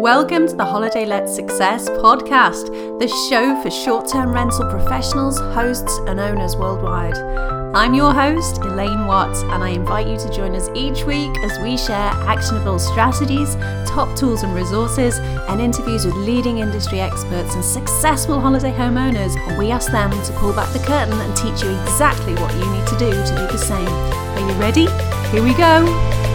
Welcome to the Holiday Let Success podcast, the show for short term rental professionals, hosts, and owners worldwide. I'm your host, Elaine Watts, and I invite you to join us each week as we share actionable strategies, top tools and resources, and interviews with leading industry experts and successful holiday homeowners. We ask them to pull back the curtain and teach you exactly what you need to do to do the same. Are you ready? Here we go.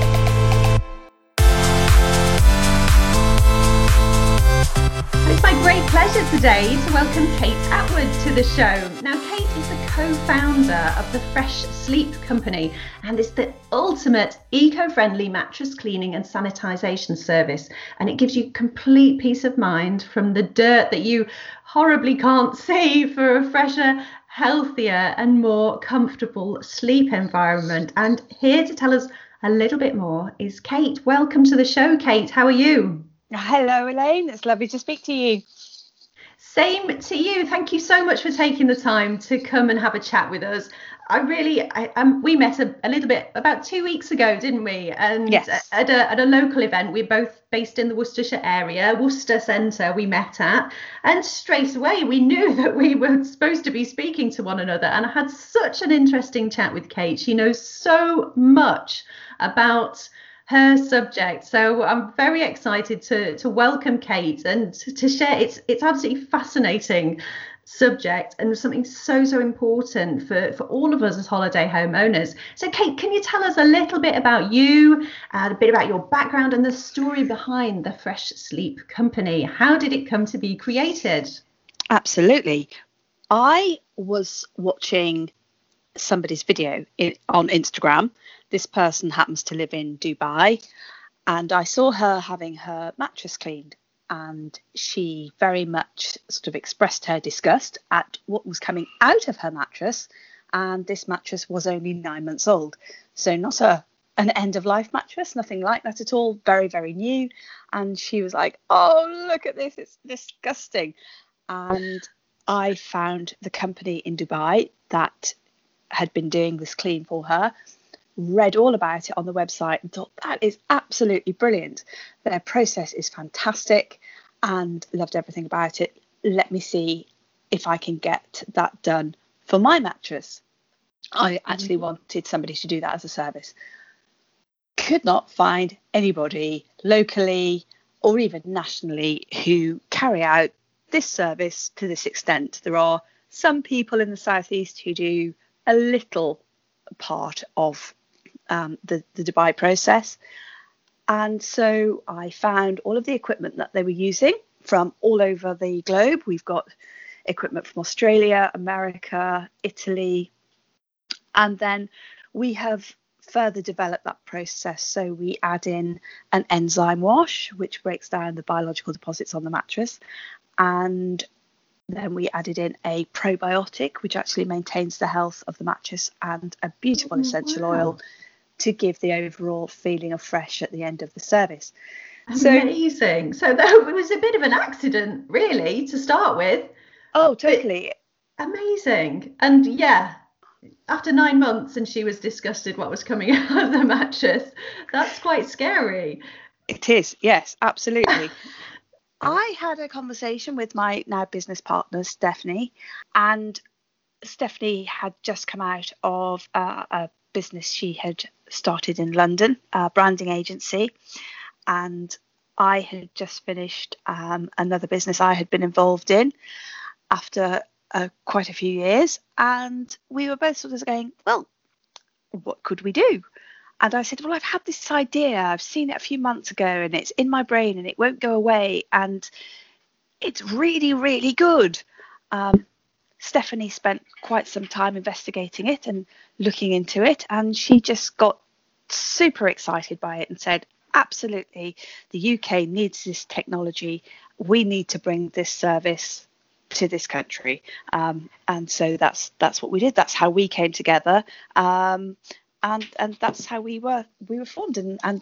Pleasure today to welcome Kate Attwood to the show. Now, Kate is the co founder of the Fresh Sleep Company and it's the ultimate eco friendly mattress cleaning and sanitization service. And it gives you complete peace of mind from the dirt that you horribly can't see for a fresher, healthier, and more comfortable sleep environment. And here to tell us a little bit more is Kate. Welcome to the show, Kate. How are you? Hello, Elaine. It's lovely to speak to you. Same to you. Thank you so much for taking the time to come and have a chat with us. I really, I, um, we met a, a, little bit about two weeks ago, didn't we? And yes. at, a, at a local event, we're both based in the Worcestershire area, Worcester Centre, we met at. And straight away, we knew that we were supposed to be speaking to one another. And I had such an interesting chat with Kate. She knows so much about her subject. So I'm very excited to to welcome Kate and to, share. It's it's absolutely fascinating subject and something so so important for for all of us as holiday homeowners so kate can you tell us a little bit about you uh, a bit about your background and the story behind the fresh sleep company how did it come to be created absolutely i was watching somebody's video on instagram this person happens to live in Dubai, and I saw her having her mattress cleaned. And she very much sort of expressed her disgust at what was coming out of her mattress. And this mattress was only nine months old. So, not a an end of life mattress, nothing like that at all, very, very new. And she was like, Oh, look at this, it's disgusting. And I found the company in Dubai that had been doing this clean for her read all about it on the website and thought that is absolutely brilliant. Their process is fantastic and loved everything about it. Let me see if I can get that done for my mattress. I actually mm-hmm. wanted somebody to do that as a service. Could not find anybody locally or even nationally who carry out this service to this extent. There are some people in the southeast who do a little part of um, the, the Dubai process. And so I found all of the equipment that they were using from all over the globe. We've got equipment from Australia, America, Italy, and then we have further developed that process. So we add in an enzyme wash, which breaks down the biological deposits on the mattress, and then we added in a probiotic, which actually maintains the health of the mattress, and a beautiful oh, essential wow. oil to give the overall feeling of fresh at the end of the service. Amazing. So, so that was a bit of an accident, really, to start with. Oh, totally. But amazing. And yeah, after nine months and she was disgusted what was coming out of the mattress, that's quite scary. It is, yes, absolutely. I had a conversation with my now business partner, Stephanie, and Stephanie had just come out of uh, a business she had started in London, a branding agency, and I had just finished um, another business I had been involved in after uh, quite a few years, and we were both sort of going, well, what could we do? And I said, well, I've had this idea. I've seen it a few months ago, and it's in my brain, and it won't go away, and it's really, really good. Um, Stephanie spent quite some time investigating it and looking into it, and she just got super excited by it and said, Absolutely, the UK needs this technology. We need to bring this service to this country, um, and so that's that's what we did. That's how we came together, um, and and that's how we were we were formed. And, and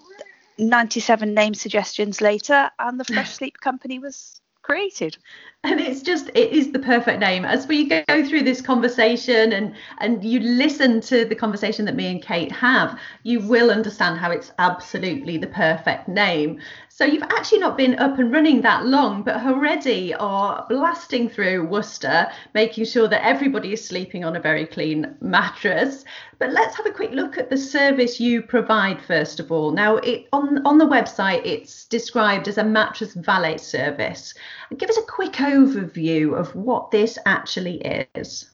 97 name suggestions later, and the Fresh Sleep Company was created. And it's just it is the perfect name. As we go through this conversation and and you listen to the conversation that me and kate have you will understand how it's absolutely the perfect name. So you've actually not been up and running that long but already are blasting through worcester making sure that everybody is sleeping on a very clean mattress. But let's have a quick look at the service you provide first of all. Now it on on the website it's described as a mattress valet service give us a quick overview of what this actually is.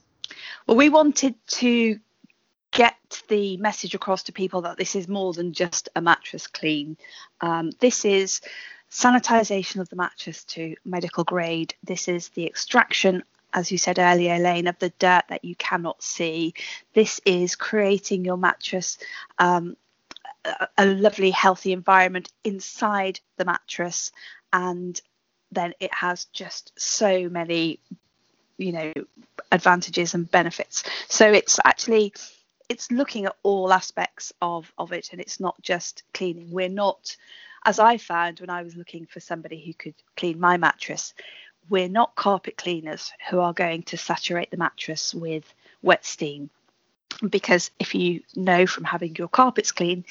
Well, we wanted to get the message across to people that this is more than just a mattress clean. Um, this is sanitization of the mattress to medical grade. This is the extraction, as you said earlier, Elaine, of the dirt that you cannot see. This is creating your mattress. Um, a, a lovely, healthy environment inside the mattress and then it has just so many you know advantages and benefits. So it's actually it's looking at all aspects of of it and it's not just cleaning. We're not as i found when i was looking for somebody who could clean my mattress we're not carpet cleaners who are going to saturate the mattress with wet steam because if you know from having your carpets clean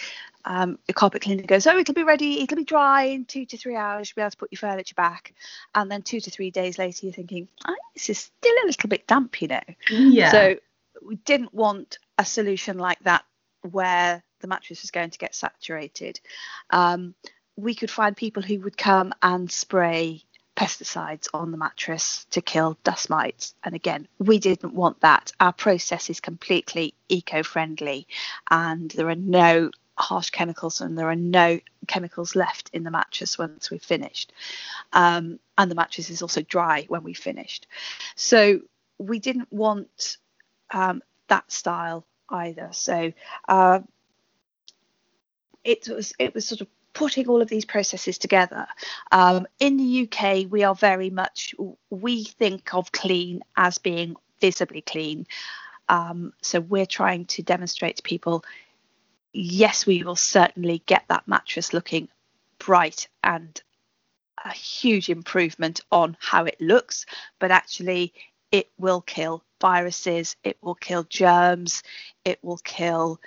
um, your carpet cleaner goes, oh, it'll be ready, it'll be dry in two to three hours, you'll be able to put your furniture back. And then two to three days later, you're thinking, oh, this is still a little bit damp, you know. Yeah. So we didn't want a solution like that where the mattress was going to get saturated. Um, we could find people who would come and spray pesticides on the mattress to kill dust mites. And again, we didn't want that. Our process is completely eco friendly and there are no harsh chemicals and there are no chemicals left in the mattress once we've finished. Um, and the mattress is also dry when we've finished. So we didn't want um, that style either. So uh, it was it was sort of putting all of these processes together. Um, in the UK, we are very much we think of clean as being visibly clean. Um, so we're trying to demonstrate to people yes, we will certainly get that mattress looking bright and a huge improvement on how it looks, but actually it will kill viruses, it will kill germs, it will kill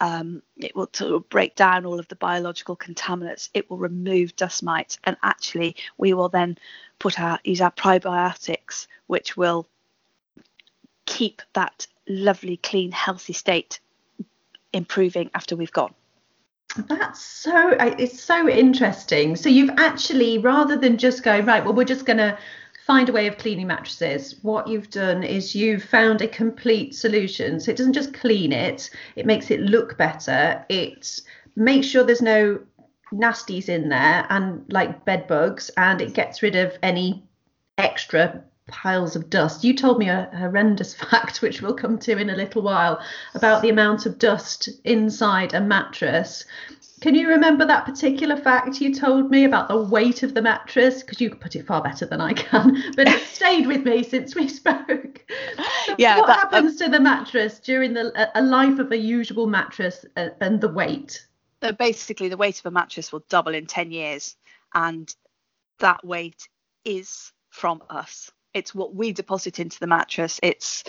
um, it will sort of break down all of the biological contaminants. It will remove dust mites, and actually, we will then put our use our probiotics, which will keep that lovely, clean, healthy state improving after we've gone. That's so it's so interesting. So you've actually rather than just going right, well we're just going to find a way of cleaning mattresses. What you've done is you've found a complete solution. So it doesn't just clean it, it makes it look better. It makes sure there's no nasties in there and like bed bugs and it gets rid of any extra piles of dust. You told me a horrendous fact, which we'll come to in a little while, about the amount of dust inside a mattress. Can you remember that particular fact you told me about the weight of the mattress? Because you could put it far better than I can, but it stayed with me since we spoke. So yeah. What that, um, happens um, to the mattress during the a life of a usual mattress uh, and the weight? So basically, the weight of a mattress will double in 10 years, and that weight is from us it's what we deposit into the mattress. It's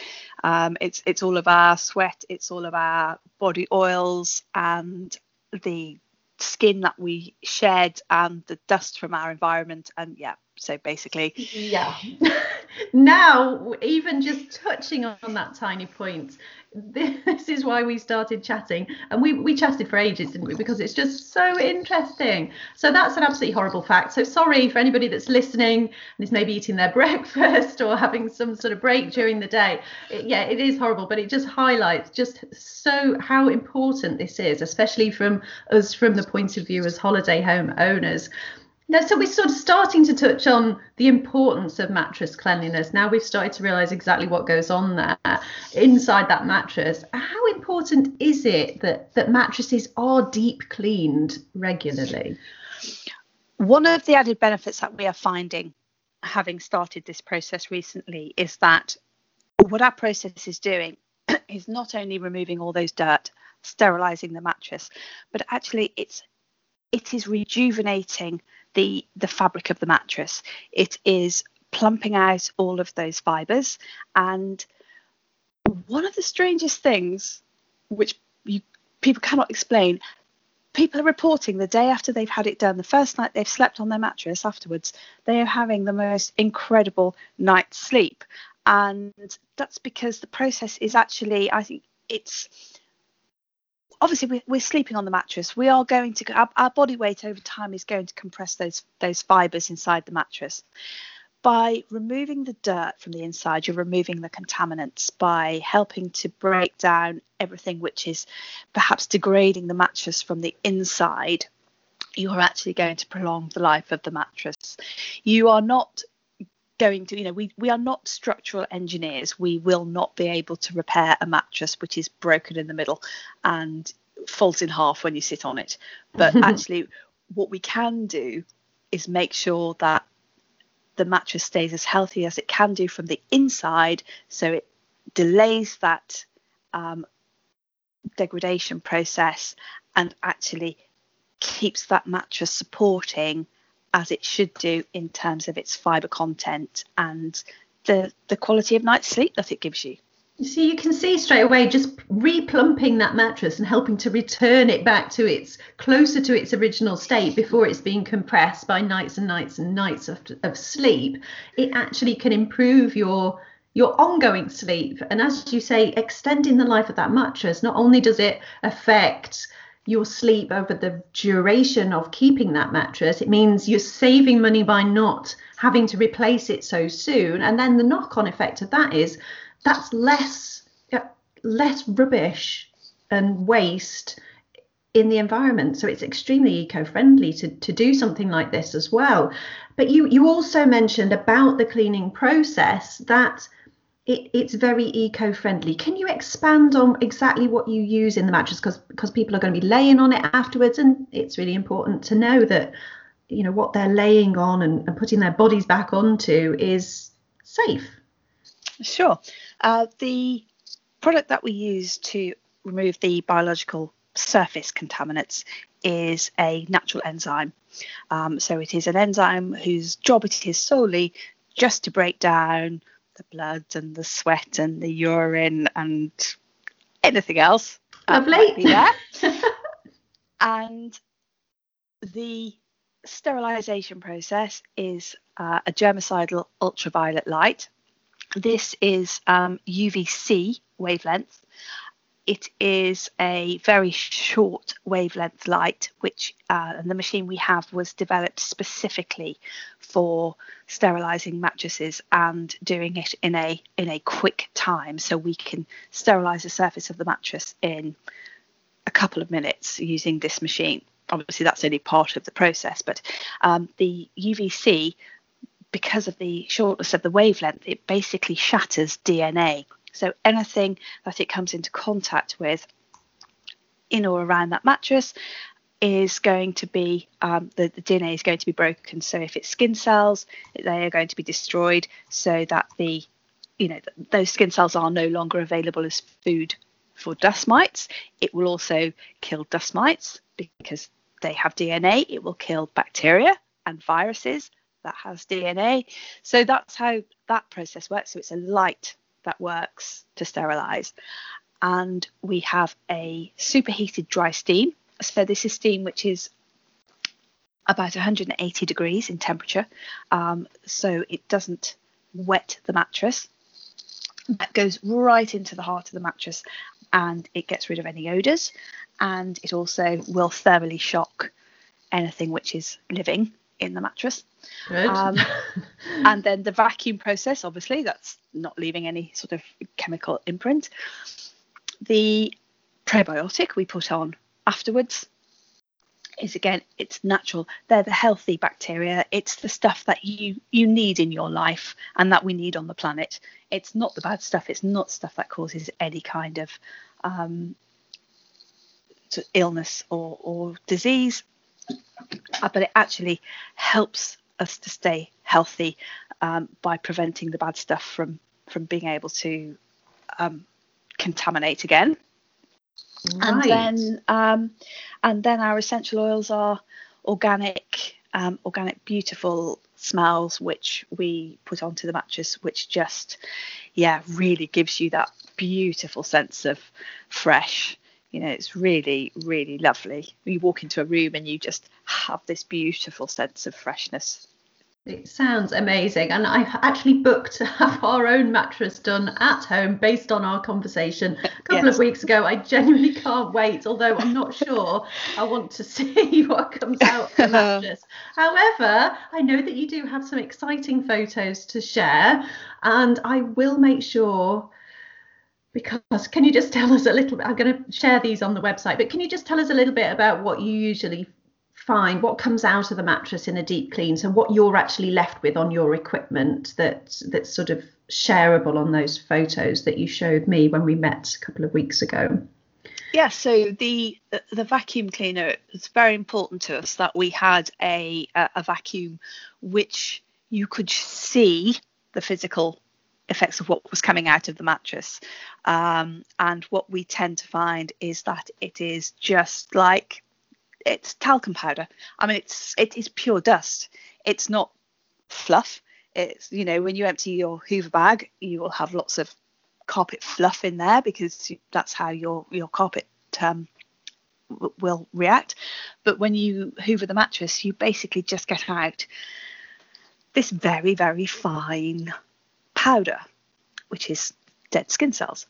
um, it's it's all of our sweat. It's all of our body oils and the skin that we shed and the dust from our environment. And yeah, so basically, yeah. now, even just touching on that tiny point, this is why we started chatting and we we chatted for ages didn't we? Because it's just so interesting. So that's an absolutely horrible fact. So sorry for anybody that's listening and is maybe eating their breakfast or having some sort of break during the day. It, yeah it is horrible but it just highlights just so how important this is especially from us from the point of view as holiday home owners now, so we're sort of starting to touch on the importance of mattress cleanliness. Now we've started to realise exactly what goes on there inside that mattress. How important is it that that mattresses are deep cleaned regularly? One of the added benefits that we are finding, having started this process recently, is that what our process is doing is not only removing all those dirt, sterilising the mattress, but actually it's it is rejuvenating the the fabric of the mattress. It is plumping out all of those fibers and one of the strangest things which you people cannot explain people are reporting the day after they've had it done the first night they've slept on their mattress afterwards they are having the most incredible night's sleep and that's because the process is actually i think it's obviously we're, we're sleeping on the mattress we are going to our, our body weight over time is going to compress those those fibers inside the mattress by removing the dirt from the inside, you're removing the contaminants by helping to break down everything which is perhaps degrading the mattress from the inside. You are actually going to prolong the life of the mattress. You are not going to, you know, we, we are not structural engineers. We will not be able to repair a mattress which is broken in the middle and falls in half when you sit on it. But actually, what we can do is make sure that the mattress stays as healthy as it can do from the inside, so it delays that um, degradation process and actually keeps that mattress supporting as it should do in terms of its fiber content and the the quality of night's sleep that it gives you. So you can see straight away just replumping that mattress and helping to return it back to its closer to its original state before it's being compressed by nights and nights and nights of, of sleep. It actually can improve your your ongoing sleep. And as you say, extending the life of that mattress, not only does it affect your sleep over the duration of keeping that mattress, it means you're saving money by not having to replace it so soon. And then the knock on effect of that is that's less less rubbish and waste in the environment. So it's extremely eco-friendly to, to do something like this as well. But you you also mentioned about the cleaning process that it, it's very eco-friendly. Can you expand on exactly what you use in the mattress? Because because people are going to be laying on it afterwards, and it's really important to know that you know what they're laying on and, and putting their bodies back onto is safe. Sure. Uh, the product that we use to remove the biological surface contaminants is a natural enzyme. Um, so it is an enzyme whose job it is solely just to break down the blood and the sweat and the urine and anything else. Lovely. Yeah. And the sterilization process is uh, a germicidal ultraviolet light this is um, UVC wavelength. It is a very short wavelength light, which uh, and the machine we have was developed specifically for sterilizing mattresses and doing it in a in a quick time, so we can sterilize the surface of the mattress in a couple of minutes using this machine. Obviously, that's only part of the process, but um, the UVC because of the shortness of the wavelength, it basically shatters DNA. So anything that it comes into contact with in or around that mattress is going to be um, the, the, DNA is going to be broken. So if it's skin cells, they are going to be destroyed so that the you know those skin cells are no longer available as food for dust mites. It will also kill dust mites because they have DNA. It will kill bacteria and viruses that has DNA. So that's how that process works. So it's a light that works to sterilize. And we have a superheated dry steam. So this is steam which is about 180 degrees in temperature. Um, so it doesn't wet the mattress. That goes right into the heart of the mattress and it gets rid of any odours. And it also will thermally shock anything which is living in the mattress. Um, and then the vacuum process, obviously, that's not leaving any sort of chemical imprint. The probiotic we put on afterwards is again it's natural. They're the healthy bacteria. It's the stuff that you you need in your life and that we need on the planet. It's not the bad stuff. It's not stuff that causes any kind of um, illness or, or disease but it actually helps us to stay healthy um, by preventing the bad stuff from from being able to um, contaminate again. Right. And then um, and then our essential oils are organic um, organic, beautiful smells which we put onto the mattress, which just, yeah, really gives you that beautiful sense of fresh. You know, it's really, really lovely. You walk into a room and you just have this beautiful sense of freshness it sounds amazing. And I've actually booked to have our own mattress done at home based on our conversation a couple yes. of weeks ago. I genuinely can't wait, although I'm not sure I want to see what comes out of the mattress. However, I know that you do have some exciting photos to share, and I will make sure because can you just tell us a little bit i'm going to share these on the website but can you just tell us a little bit about what you usually find what comes out of the mattress in a deep clean? So what you're actually left with on your equipment that that's sort of shareable on those photos that you showed me when we met a couple of weeks ago? Yeah so the the vacuum cleaner it's very important to us that we had a a vacuum which you could see the physical effects of what was coming out of the mattress um, and what we tend to find is that it is just like it's talcum powder. I mean, it's it is pure dust. It's not fluff. It's you know when you empty your Hoover bag, you will have lots of carpet fluff in there because that's how your your carpet um, w- will react. But when you Hoover the mattress, you basically just get out this very very fine powder, which is dead skin cells.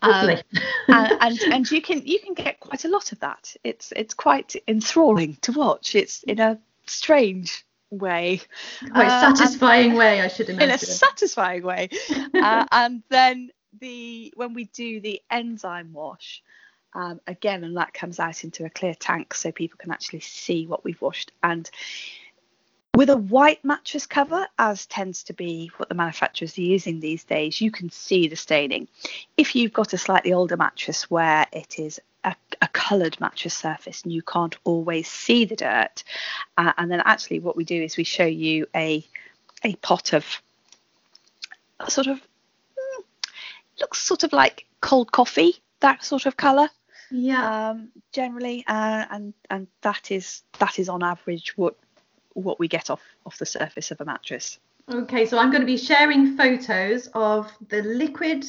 Um, and, and, and you can you can get quite a lot of that. It's it's quite enthralling to watch. It's in a strange way, quite uh, satisfying and, way, I should imagine. In a satisfying way, uh, and then the when we do the enzyme wash. Um, again, and that comes out into a clear tank so people can actually see what we've washed. And with a white mattress cover, as tends to be what the manufacturers are using these days, you can see the staining. If you've got a slightly older mattress where it is a, a coloured mattress surface and you can't always see the dirt, uh, and then actually what we do is we show you a a pot of a sort of mm, looks sort of like cold coffee, that sort of colour. Yeah. Um, generally, uh, and and that is that is on average what what we get off off the surface of a mattress. Okay, so I'm going to be sharing photos of the liquid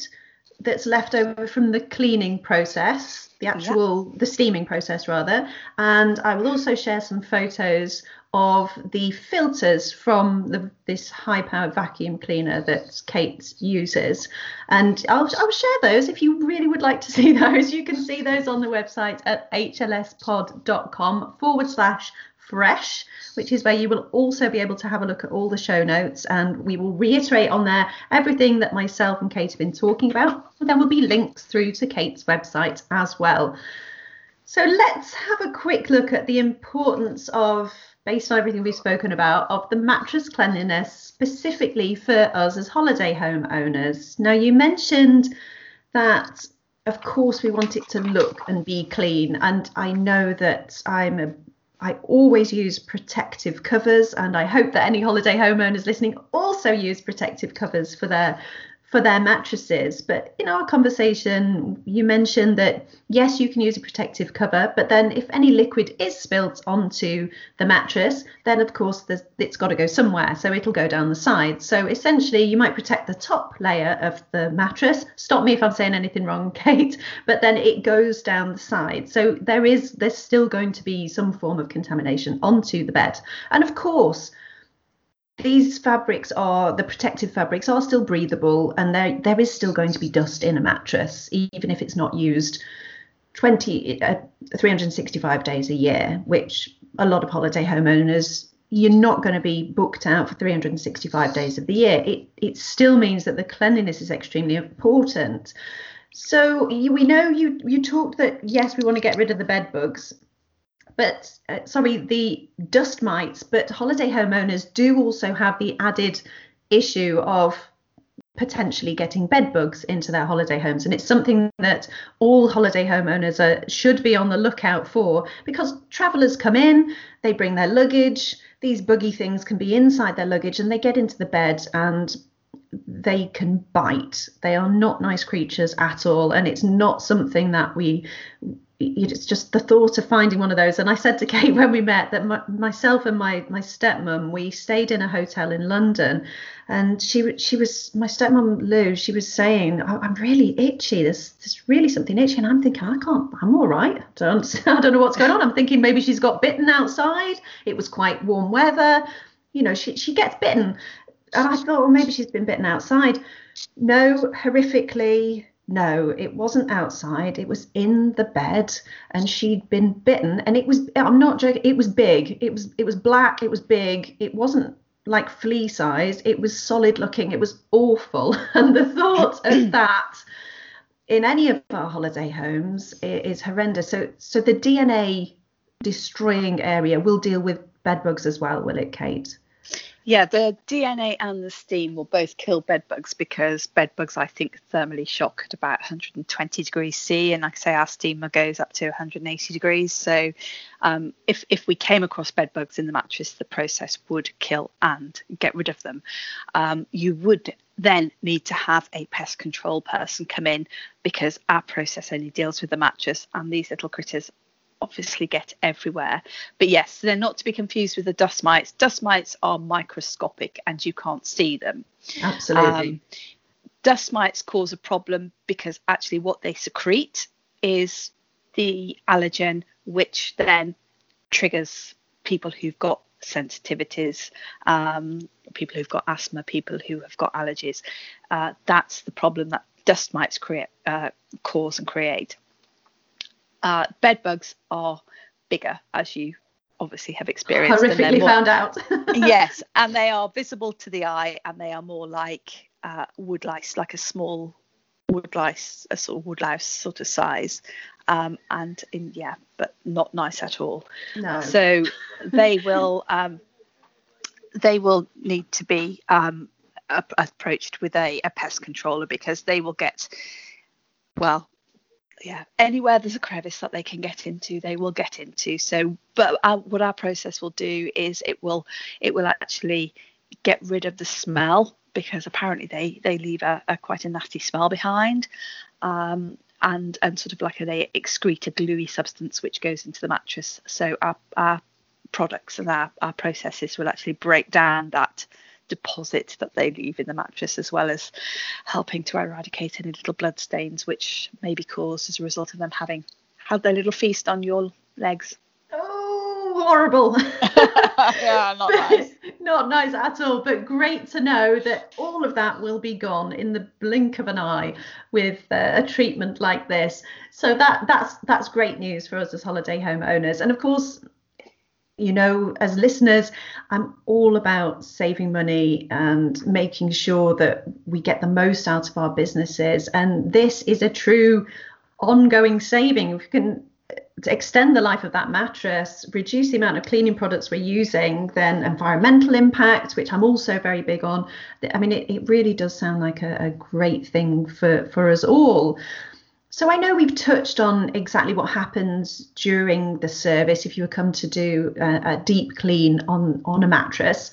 that's left over from the cleaning process, the actual the steaming process rather, and I will also share some photos of the filters from the, this high powered vacuum cleaner that Kate uses. And I'll, I'll share those if you really would like to see those. You can see those on the website at hlspod.com forward slash fresh, which is where you will also be able to have a look at all the show notes and we will reiterate on there everything that myself and Kate have been talking about. There will be links through to Kate's website as well. So let's have a quick look at the importance of, based on everything we've spoken about, of the mattress cleanliness specifically for us as holiday home owners. Now, you mentioned that of course we want it to look and be clean and i know that i'm a I always use protective covers, and I hope that any holiday homeowners listening also use protective covers for their for their mattresses. But in our conversation, you mentioned that yes, you can use a protective cover, but then if any liquid is spilt onto the mattress, then of course it's got to go somewhere. So it'll go down the side. So essentially, you might protect the top layer of the mattress. Stop me if I'm saying anything wrong, Kate. But then it goes down the side. So there is there's still going to be some form of contamination onto the bed. And of course, these fabrics are the protective fabrics are still breathable and there there is still going to be dust in a mattress even if it's not used 20 uh, 365 days a year which a lot of holiday homeowners you're not going to be booked out for 365 days of the year. It it still means that the cleanliness is extremely important. So you, we know you you talked that yes we want to get rid of the bed bugs but uh, sorry, the dust mites, but holiday homeowners do also have the added issue of potentially getting bed bugs into their holiday homes. And it's something that all holiday homeowners are, should be on the lookout for because travelers come in they bring their luggage these buggy things can be inside their luggage and they get into the bed and they can bite. They are not nice creatures at all. And it's not something that we it's just the thought of finding one of those. And I said to Kate when we met that my, myself and my my stepmom we stayed in a hotel in London, and she she was my stepmom Lou. She was saying, oh, "I'm really itchy. There's there's really something itchy." And I'm thinking, "I can't. I'm all right. I don't I don't know what's going on." I'm thinking maybe she's got bitten outside. It was quite warm weather. You know, she she gets bitten, and I thought, well, maybe she's been bitten outside. No, horrifically no, it wasn't outside. It was in the bed, and she'd been bitten. And it was, I'm not joking, it was big. It was, it was black, it was big. It wasn't like flea size, it was solid looking. It was awful. And the thought of that in any of our holiday homes is horrendous. So, so the DNA destroying area will deal with bedbugs as well, will it, Kate? Yeah, the DNA and the steam will both kill bed bugs because bed bugs, I think, thermally shock at about 120 degrees C, and like I say, our steamer goes up to 180 degrees. So, um, if if we came across bed bugs in the mattress, the process would kill and get rid of them. Um, you would then need to have a pest control person come in because our process only deals with the mattress, and these little critters obviously get everywhere. But yes, they're not to be confused with the dust mites. Dust mites are microscopic and you can't see them. Absolutely. Um, dust mites cause a problem because actually what they secrete is the allergen, which then triggers people who've got sensitivities, um, people who've got asthma, people who have got allergies. Uh, that's the problem that dust mites create, uh, cause and create. Uh, bed bugs are bigger, as you obviously have experienced. Horrifically more, found out. yes, and they are visible to the eye, and they are more like uh, wood lice, like a small wood lice, a sort of woodlouse sort of size, um, and in yeah, but not nice at all. No. So they will um, they will need to be um, approached with a, a pest controller because they will get well yeah anywhere there's a crevice that they can get into they will get into. So but our, what our process will do is it will it will actually get rid of the smell because apparently they they leave a, a quite a nasty smell behind um, and and sort of like a, they excrete a gluey substance which goes into the mattress. So our, our products and our, our processes will actually break down that deposit that they leave in the mattress, as well as helping to eradicate any little blood stains which may be caused as a result of them having had their little feast on your legs. Oh, horrible. yeah, not nice. not nice at all, but great to know that all of that will be gone in the blink of an eye with uh, a treatment like this. So that that's that's great news for us as holiday home owners. And of course, you know, as listeners, I'm all about saving money and making sure that we get the most out of our businesses. And this is a true ongoing saving. If we can extend the life of that mattress, reduce the amount of cleaning products we're using, then environmental impact, which I'm also very big on. I mean, it, it really does sound like a, a great thing for, for us all. So I know we've touched on exactly what happens during the service if you were come to do a, a, deep clean on on a mattress.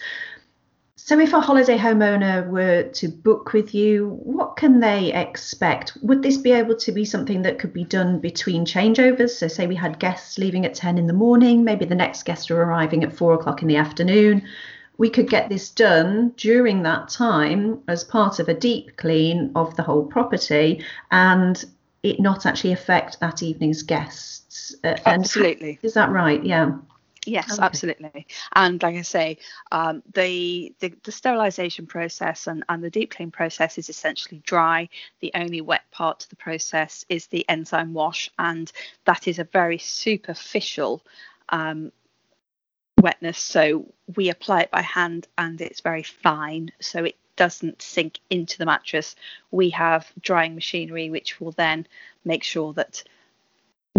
So if a holiday homeowner were to book with you, what can they expect? Would this be able to be something that could be done between changeovers? So say we had guests leaving at 10 in the morning, maybe the next guests are arriving at four o'clock in the afternoon. We could get this done during that time as part of a deep clean of the whole property and it not actually affect that evening's guests. Uh, absolutely. Is that right? Yeah. Yes, okay. absolutely. And like I say, um, the, the, the sterilisation process and, and the deep clean process is essentially dry. The only wet part of the process is the enzyme wash, and that is a very superficial um, wetness. So we apply it by hand, and it's very fine. So it doesn't sink into the mattress, we have drying machinery which will then make sure that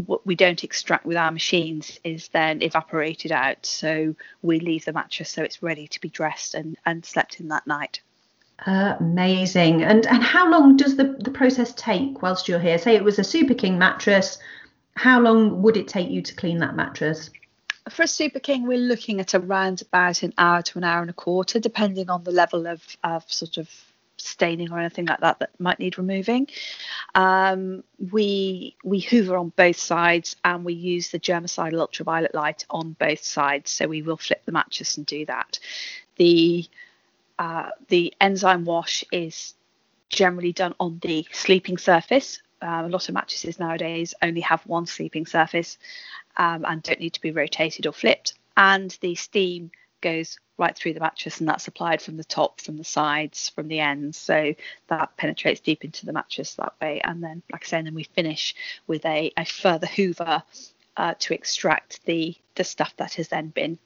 what we don't extract with our machines is then evaporated out. So we leave the mattress so it's ready to be dressed and, and slept in that night. Amazing. And and how long does the, the process take whilst you're here? Say it was a Super King mattress. How long would it take you to clean that mattress? For a Super King, we're looking at around about an hour to an hour and a quarter, depending on the level of, of sort of staining or anything like that that might need removing. Um, we we hoover on both sides and we use the germicidal ultraviolet light on both sides. So we will flip the mattress and do that. The uh, the enzyme wash is generally done on the sleeping surface. Um, a lot of mattresses nowadays only have one sleeping surface um, and don't need to be rotated or flipped. And the steam goes right through the mattress and that's applied from the top, from the sides, from the ends. So that penetrates deep into the mattress that way. And then, like I say, and then we finish with a, a further hoover uh, to extract the, the stuff that has then been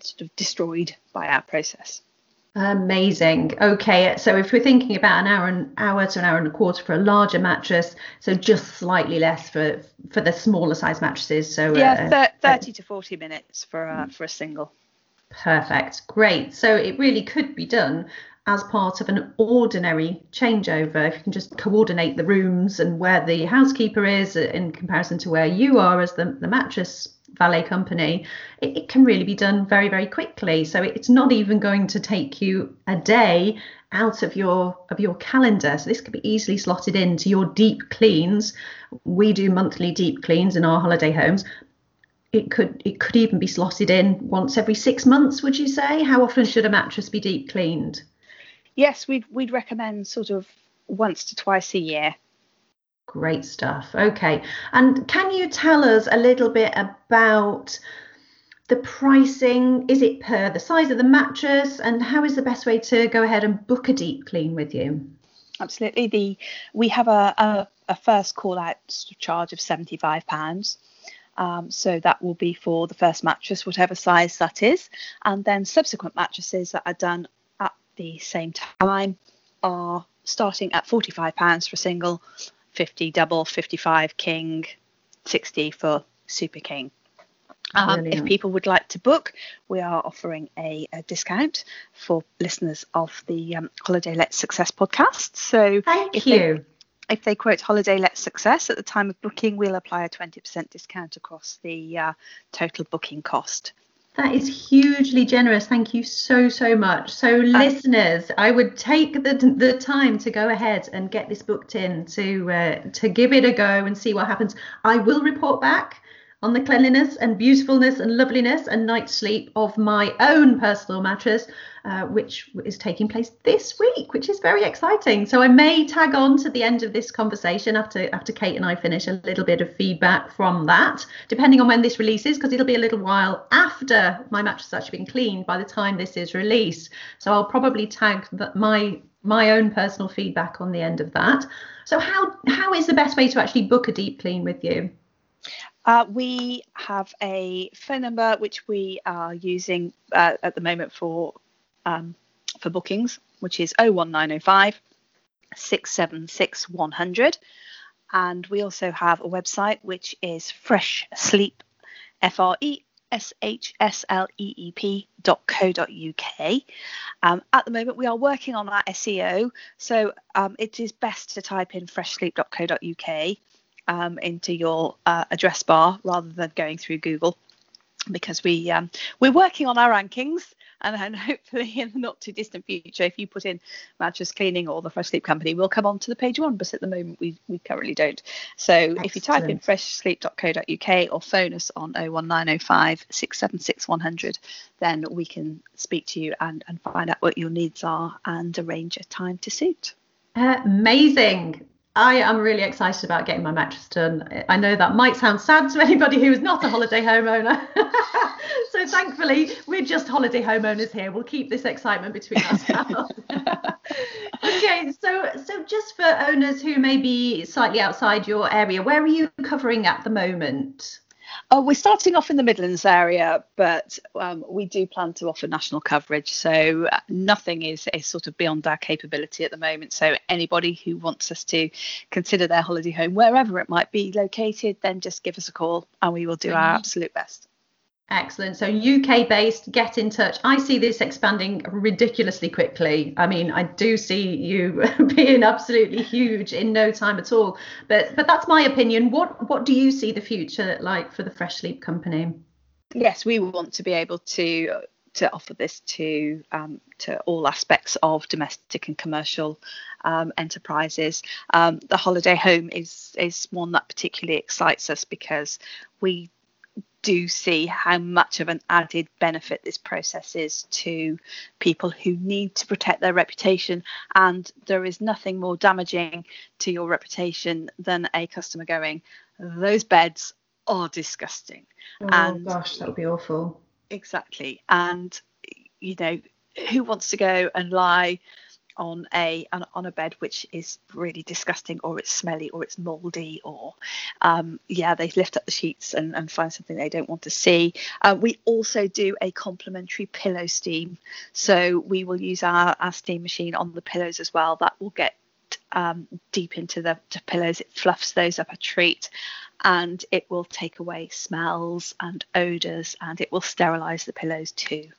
sort of destroyed by our process. Amazing. Okay, so if we're thinking about an hour an hour to an hour and a quarter for a larger mattress, so just slightly less for for the smaller size mattresses. So yeah, uh, thirty uh, to forty minutes for a, for a single. Perfect. Great. So it really could be done as part of an ordinary changeover. If you can just coordinate the rooms and where the housekeeper is in comparison to where you are as the, the mattress valet company, it, it, can really be done very, very quickly. So it's not even going to take you a day out of your of your calendar. So this could be easily slotted into your deep cleans. We do monthly deep cleans in our holiday homes. It could it could even be slotted in once every six months. Would you say? How often should a mattress be deep cleaned? Yes, we'd we'd recommend sort of once to twice a year. Great stuff. Okay. And can you tell us a little bit about the pricing? Is it per the size of the mattress? And how is the best way to go ahead and book a deep clean with you? Absolutely. The we have a, a, a first call out charge of £75. Um, so that will be for the first mattress, whatever size that is. And then subsequent mattresses that are done the same time are starting at £45 for a single 50 double, 55 king, 60 for super king. Um, if people would like to book, we are offering a, a discount for listeners of the um, Holiday Let Success podcast. So thank if you. They, if they quote Holiday Let Success at the time of booking, we'll apply a 20% discount across the uh, total booking cost. That is hugely generous. Thank you so so much. So listeners, I would take the the time to go ahead and get this booked in to uh, to give it a go and see what happens. I will report back on the cleanliness and beautifulness and loveliness and night's sleep of my own personal mattress, uh, which is taking place this week, which is very exciting. So I may tag on to the end of this conversation after after Kate and I finish a little bit of feedback from that, depending on when this releases, because it'll be a little while after my mattress has actually been cleaned by the time this is released. So I'll probably tag my my own personal feedback on the end of that. So how how is the best way to actually book a deep clean with you? Uh, we have a phone number which we are using uh, at the moment for um, for bookings, which is 01905 676 100. And we also have a website which is Fresh Sleep, F R E S H S L E E P dot co dot uk. Um, at the moment, we are working on our SEO, so um, it is best to type in freshsleep.co.uk um, into your uh, address bar rather than going through Google because we um, we're working on our rankings and then hopefully in the not too distant future if you put in mattress cleaning or the fresh sleep company we'll come on to the page one but at the moment we, we currently don't. So Excellent. if you type in freshsleep.co.uk or phone us on 01905 676 100 then we can speak to you and, and find out what your needs are and arrange a time to suit. Amazing I am really excited about getting my mattress done. I know that might sound sad to anybody who is not a holiday homeowner. so thankfully, we're just holiday homeowners here. We'll keep this excitement between us. okay, so so just for owners who may be slightly outside your area, where are you covering at the moment? Oh, we're starting off in the Midlands area, but um, we do plan to offer national coverage. So uh, nothing is, is sort of beyond our capability at the moment. So anybody who wants us to consider their holiday home, wherever it might be located, then just give us a call and we will do our absolute best. Excellent. So UK based, get in touch. I see this expanding ridiculously quickly. I mean, I do see you being absolutely huge in no time at all. But but that's my opinion. What what do you see the future like for the Fresh Sleep Company? Yes, we want to be able to to offer this to um, to all aspects of domestic and commercial um, enterprises. Um, the holiday home is is one that particularly excites us because we do see how much of an added benefit this process is to people who need to protect their reputation. And there is nothing more damaging to your reputation than a customer going, those beds are disgusting. Oh and gosh, that would be awful. Exactly. And, you know, who wants to go and lie on a on, a bed which is really disgusting or it's smelly or it's moldy or um, yeah they lift up the sheets and, and find something they don't want to see. Uh, we also do a complimentary pillow steam. So we will use our, our steam machine on the pillows as well. That will get um, deep into the, the pillows. It fluffs those up a treat and it will take away smells and odors and it will sterilize the pillows too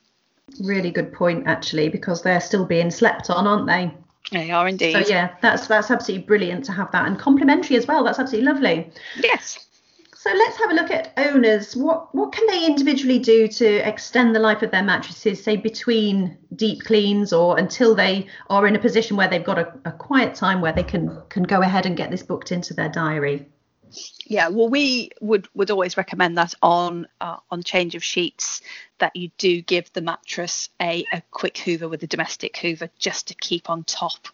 Really good point, actually, because they're still being slept on, aren't they? They are indeed. So yeah, that's that's absolutely brilliant to have that, and complimentary as well. That's absolutely lovely. Yes. So let's have a look at owners. What what can they individually do to extend the life of their mattresses, say between deep cleans or until they are in a position where they've got a, a quiet time where they can can go ahead and get this booked into their diary? Yeah well we would would always recommend that on uh, on change of sheets that you do give the mattress a, a quick hoover with a domestic hoover just to keep on top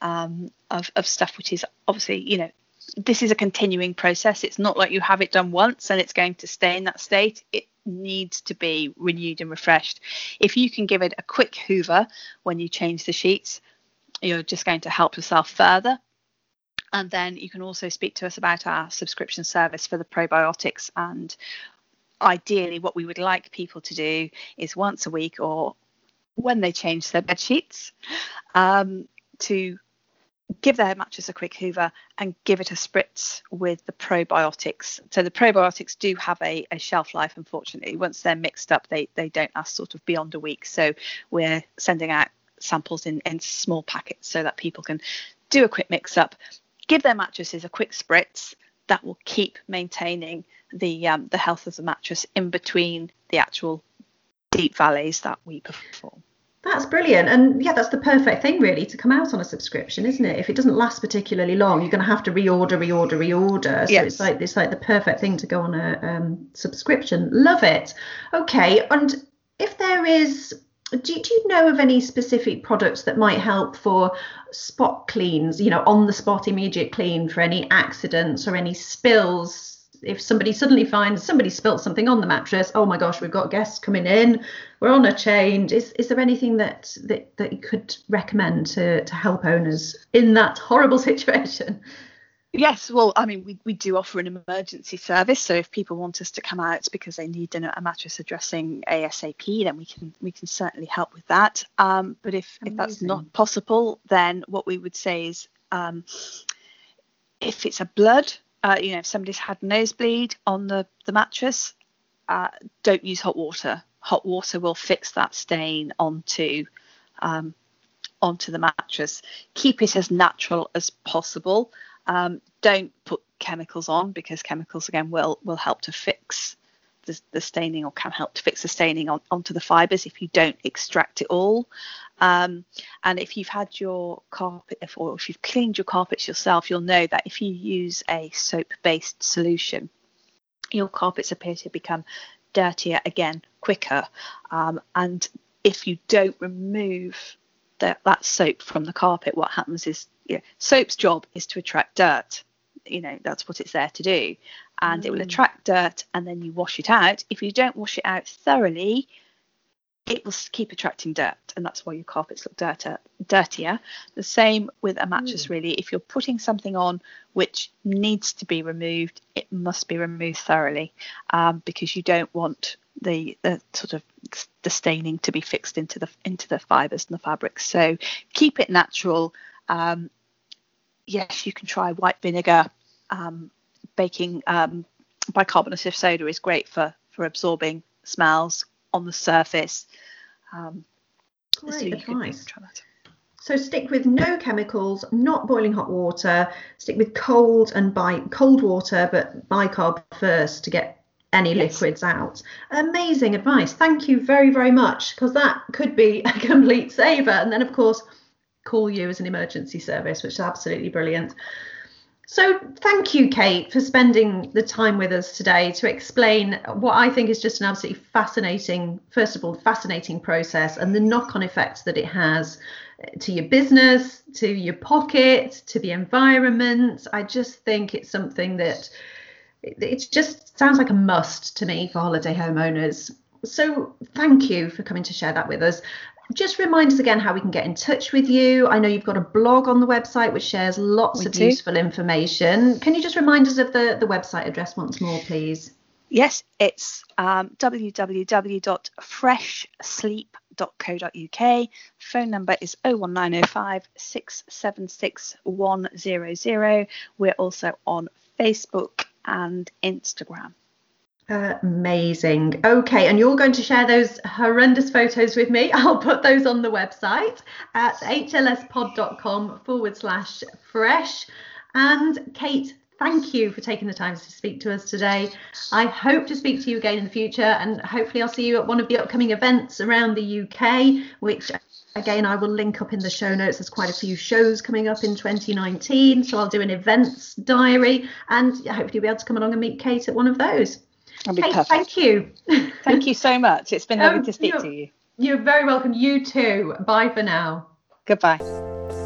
um, of, of stuff which is obviously you know this is a continuing process. It's not like you have it done once and it's going to stay in that state. It needs to be renewed and refreshed. If you can give it a quick hoover when you change the sheets you're just going to help yourself further and then you can also speak to us about our subscription service for the probiotics. And ideally, what we would like people to do is once a week or when they change their bed sheets um, to give their mattress a quick hoover and give it a spritz with the probiotics. So the probiotics do have a, a, shelf life, unfortunately. Once they're mixed up, they, they don't last sort of beyond a week. So we're sending out samples in, in small packets so that people can do a quick mix up give their mattresses a quick spritz that will keep maintaining the um, the health of the mattress in between the actual deep valets that we perform. That's brilliant. And yeah, that's the perfect thing really to come out on a subscription, isn't it? If it doesn't last particularly long, you're going to have to reorder, reorder, reorder. So yes. it's like it's like the perfect thing to go on a um, subscription. Love it. Okay. And if there is do, do you know of any specific products that might help for spot cleans, you know, on the spot immediate clean for any accidents or any spills? If somebody suddenly finds somebody spilt something on the mattress, oh my gosh, we've got guests coming in, we're on a change. Is is there anything that that, that you could recommend to to help owners in that horrible situation? Yes, well, I mean, we, we do offer an emergency service. So if people want us to come out because they need a, a mattress addressing ASAP, then we can we can certainly help with that. Um, but if, if that's not possible, then what we would say is um, if it's a blood, uh, you know, if somebody's had nosebleed on the, the mattress, uh, don't use hot water. Hot water will fix that stain onto um, onto the mattress. Keep it as natural as possible. Um, don't put chemicals on because chemicals again will will help to fix the, the staining or can help to fix the staining on, onto the fibres if you don't extract it all. Um, and if you've had your carpet if, or if you've cleaned your carpets yourself, you'll know that if you use a soap-based solution, your carpets appear to become dirtier again quicker. Um, and if you don't remove that, that soap from the carpet, what happens is you know, soap's job is to attract dirt. You know, that's what it's there to do. And mm. it will mm. attract dirt and then you wash it out. If you don't wash it out thoroughly, it will keep attracting dirt and that's why your carpets look dirtier dirtier the same with a mattress mm. really if you're putting something on which needs to be removed it must be removed thoroughly um, because you don't want the, the sort of the staining to be fixed into the into the fibers and the fabrics so keep it natural um, yes, you can try white vinegar. Um, baking um, bicarbonate of soda is great for for absorbing smells on the surface. Um, great so advice. So stick with no chemicals, not boiling hot water. Stick with cold and by cold water, but bicarb first to get any yes. liquids out. Amazing advice. Thank you very, very much because that could be a complete saver. And then, of course, call you as an emergency service, which is absolutely brilliant. So, thank you, Kate, for spending the time with us today to explain what I think is just an absolutely fascinating, first of all, fascinating process and the knock on effects that it has to your business, to your pocket, to the environment. I just think it's something that it just sounds like a must to me for holiday homeowners. So, thank you for coming to share that with us just remind us again how we can get in touch with you. I know you've got a blog on the website which shares lots we of do. useful information. Can you just remind us of the, the website address once more, please? Yes, it's um, www.freshsleep.co.uk. Phone number is 01905 676 100. We're also on Facebook and Instagram. Amazing. Okay, and you're going to share those horrendous photos with me. I'll put those on the website at hlspod.com forward slash fresh. And Kate, thank you for taking the time to speak to us today. I hope to speak to you again in the future, and hopefully, I'll see you at one of the upcoming events around the UK, which again I will link up in the show notes. There's quite a few shows coming up in 2019, so I'll do an events diary, and hopefully, you'll be able to come along and meet Kate at one of those. That'd be hey, perfect. Thank you. thank you so much. It's been lovely oh, to speak to you. You're very welcome. You too. Bye for now. Goodbye.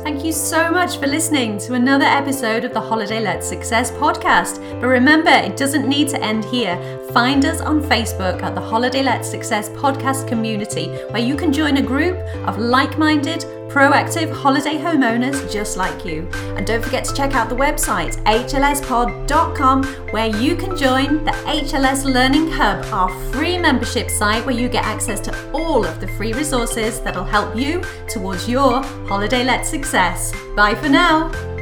Thank you so much for listening to another episode of the Holiday Let Success podcast. But remember, it doesn't need to end here. Find us on Facebook at the Holiday Let Success podcast community, where you can join a group of like minded, proactive holiday homeowners just like you. And don't forget to check out the website hlspod.com where you can join the HLS Learning Hub, our free membership site where you get access to all of the free resources that'll help you towards your holiday let success. Bye for now.